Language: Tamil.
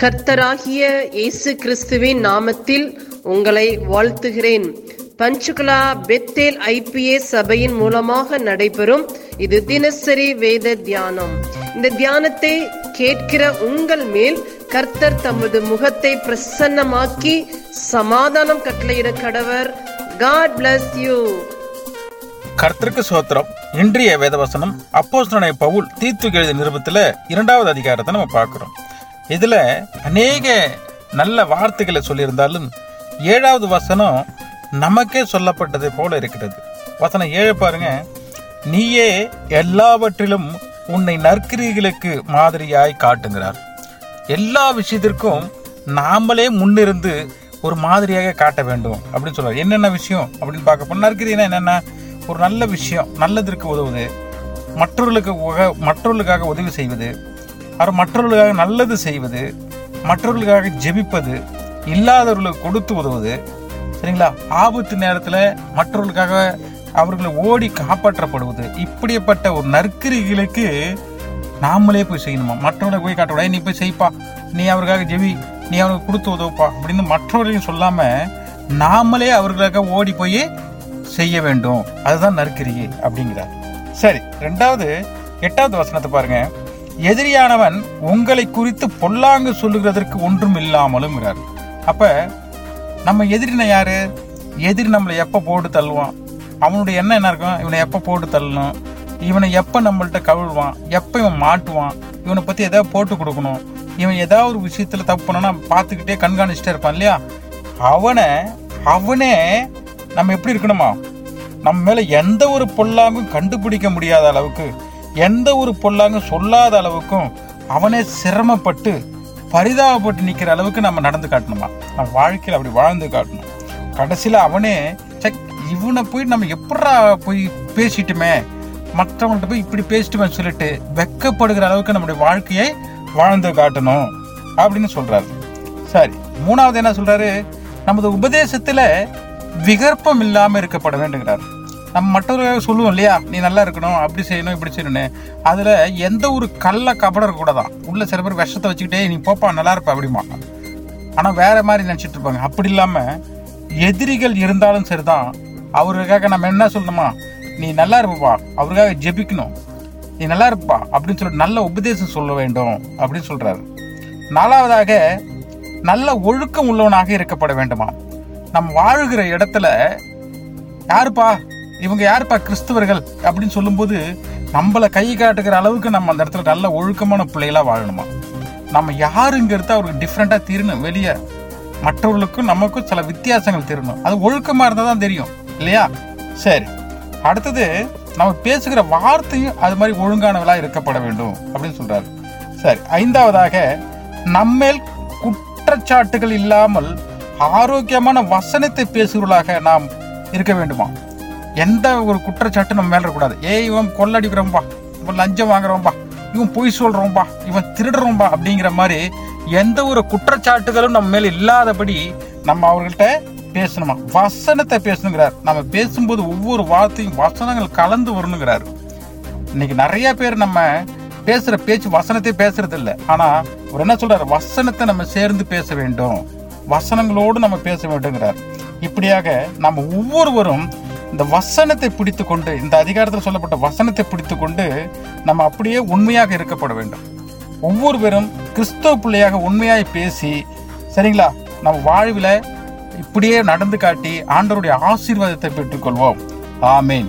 கர்த்தராகிய இயேசு கிறிஸ்துவின் நாமத்தில் உங்களை வாழ்த்துகிறேன். பஞ்சுகுலா பெத்தேல் ஐபிஏ சபையின் மூலமாக நடைபெறும் இது தினசரி வேத தியானம். இந்த தியானத்தை கேட்கிற உங்கள் மேல் கர்த்தர் தமது முகத்தை பிரசன்னமாக்கி சமாதானம் கட்டளையிட கடவர். காட் பிளஸ் யூ கர்த்தருக்கு சோத்திரம். இன்றைய வேதவசனம் அப்போஸ்தனை பவுல் தீத்து எழுதிய நிருபத்துல இரண்டாவது அதிகாரத்தை நம்ம பார்க்கிறோம். இதுல அநேக நல்ல வார்த்தைகளை சொல்லியிருந்தாலும் ஏழாவது வசனம் நமக்கே சொல்லப்பட்டதை போல இருக்கிறது. வசனம் ஏழு பாருங்க. நீயே எல்லாவற்றிலும் உன்னை நற்கிரிகளுக்கு மாதிரியாய் காட்டுங்கிறார் எல்லா விஷயத்திற்கும் நாமளே முன்னிருந்து ஒரு மாதிரியாக காட்ட வேண்டும் அப்படின்னு சொல்றாரு. என்னென்ன விஷயம் அப்படின்னு பார்க்க போனால் நற்கிரினா என்னென்ன ஒரு நல்ல விஷயம் நல்லதற்கு உதவுது மற்றவர்களுக்கு உக மற்றவர்களுக்காக உதவி செய்வது அப்புறம் மற்றவர்களுக்காக நல்லது செய்வது மற்றவர்களுக்காக ஜெபிப்பது இல்லாதவர்களுக்கு கொடுத்து உதவுது சரிங்களா? ஆபத்து நேரத்தில் மற்றவர்களுக்காக அவர்களை ஓடி காப்பாற்றப்படுவது இப்படிப்பட்ட ஒரு நற்கிரிகளுக்கு நாமளே போய் செய்யணுமா? மற்றவங்களை போய் காட்டக்கூடாது நீ போய் செய்ப்பா. நீ அவருக்காக ஜெபி. நீ அவருக்கு கொடுத்து உதவுப்பா. அப்படின்னு மற்றவர்களையும் சொல்லாமல் நாமளே அவர்களுக்காக ஓடி போய் செய்ய வேண்டும். அதுதான் நற்கிரியை அப்படிங்கிறார். சரி ரெண்டாவது எட்டாவது வசனத்தை பாருங்கள் எதிரியானவன் உங்களை குறித்து பொல்லாங்கு சொல்லுகிறதற்கு ஒன்றும் இல்லாமலும்ங்கிறார் அப்ப நம்ம எதிரின யாரு? எதிரி நம்மளை எப்ப போட்டு தள்ளுவான்? அவனுடைய எண்ணம் என்ன இருக்கும்? இவனை எப்ப போட்டு தள்ளணும்? இவனை எப்ப நம்மள்ட்ட கவிழ்வான்? எப்ப இவன் மாட்டுவான்? இவனை பத்தி ஏதாவது போட்டு கொடுக்கணும். இவன் ஏதாவது ஒரு விஷயத்துல தப்பு பண்ணனா பார்த்துக்கிட்டே கண்காணிச்சுட்டே இருப்பான் இல்லையா? அவனை அவனே நம்ம எப்படி இருக்கணுமா? நம்ம மேல எந்த ஒரு பொல்லாங்கும் கண்டுபிடிக்க முடியாத அளவுக்கு எந்த ஒரு பொருளாங்க சொல்லாத அளவுக்கும் அவனே சிரமப்பட்டு பரிதாபப்பட்டு நிற்கிற அளவுக்கு நம்ம நடந்து காட்டணுமா? நம்ம வாழ்க்கையில் அப்படி வாழ்ந்து காட்டணும். கடைசியில் அவனே சக் இவனை போய் நம்ம எப்படா போய் பேசிட்டுமே மற்றவங்கள்ட்ட போய் இப்படி பேசிட்டுமே சொல்லிட்டு வெக்கப்படுகிற அளவுக்கு நம்முடைய வாழ்க்கையை வாழ்ந்து காட்டணும் அப்படின்னு சொல்கிறாரு சரி மூணாவது என்ன சொல்கிறாரு நமது உபதேசத்தில் விகற்பம் இல்லாமல் இருக்கப்பட வேண்டுங்கிறார் நம்ம மற்றவர்களுக்காக சொல்லுவோம் இல்லையா? நீ நல்லா இருக்கணும் அப்படி செய்யணும் இப்படி செய்யணும்னு. அதில் எந்த ஒரு கள்ள கபடம் இருக்கக்கூடாதான் உள்ள சில பேர் விஷத்தை வச்சுக்கிட்டே நீ போப்பா நல்லா இருப்ப அப்படிமா. ஆனால் வேற மாதிரி நினச்சிட்டு இருப்பாங்க. அப்படி இல்லாமல் எதிரிகள் இருந்தாலும் சரிதான். அவருக்காக நம்ம என்ன சொல்லணுமா? நீ நல்லா இருப்பா அவருக்காக ஜெபிக்கணும். நீ நல்லா இருப்பா அப்படின்னு சொல்லிட்டு நல்ல உபதேசம் சொல்ல வேண்டும் அப்படின்னு சொல்கிறாரு நாலாவதாக நல்ல ஒழுக்கம் உள்ளவனாக இருக்கப்பட வேண்டுமா? நம் வாழ்கிற இடத்துல யாருப்பா? இவங்க யாருப்பா கிறிஸ்தவர்கள் அப்படின்னு சொல்லும்போது நம்மளை கை காட்டுகிற அளவுக்கு நம்ம அந்த இடத்துல நல்ல ஒழுக்கமான பிள்ளைகளாக வாழணுமா? நம்ம யாருங்கிறது அவருக்கு டிஃப்ரெண்ட்டாக தீரணும். வெளியே மற்றவர்களுக்கும் நமக்கும் சில வித்தியாசங்கள் தெரியணும் அது ஒழுக்கமாக இருந்தால் தான் தெரியும். இல்லையா? சரி. அடுத்தது நம்ம பேசுகிற வார்த்தையும் அது மாதிரி ஒழுங்கானவளாக இருக்கப்பட வேண்டும் அப்படின்னு சொல்கிறாரு சரி. ஐந்தாவதாக நம்மேல் குற்றச்சாட்டுகள் இல்லாமல் ஆரோக்கியமான வசனத்தை பேசுகிறவர்களாக நாம் இருக்க வேண்டுமா? எந்த ஒரு குற்றச்சாட்டு நம்ம மேல இருக்கக்கூடாது. ஏய் இவன் கொள்ளடிக்கிறோம்பா இவன் லஞ்சம் வாங்குறோம்பா இவன் பொய் சொல்றோம்பா இவன் திருடுறோம்பா அப்படிங்கிற மாதிரி எந்த ஒரு குற்றச்சாட்டுகளும் நம்ம மேல இல்லாதபடி நம்ம அவர்கள்ட்ட பேசணுமா? வசனத்தை பேசணுங்கிறார். நம்ம பேசும்போது ஒவ்வொரு வார்த்தையும் வசனங்கள் கலந்து வரணுங்கிறார். இன்னைக்கு நிறைய பேர் நம்ம பேசுற பேச்சு வசனத்தை பேசுறது இல்லை ஆனா அவர் என்ன சொல்றாரு? வசனத்தை நம்ம சேர்ந்து பேச வேண்டும். வசனங்களோடு நம்ம பேச வேண்டுங்கிறார். இப்படியாக நம்ம ஒவ்வொருவரும் இந்த வசனத்தை பிடித்து கொண்டு இந்த அதிகாரத்தில் சொல்லப்பட்ட வசனத்தை பிடித்து கொண்டு நம்ம அப்படியே உண்மையாக இருக்கப்பட வேண்டும். ஒவ்வொரு பேரும் கிறிஸ்தவ பிள்ளையாக உண்மையாக பேசி சரிங்களா? நம்ம வாழ்வில் இப்படியே நடந்து காட்டி ஆண்டவருடைய ஆசீர்வாதத்தை பெற்றுக்கொள்வோம். ஆமீன்.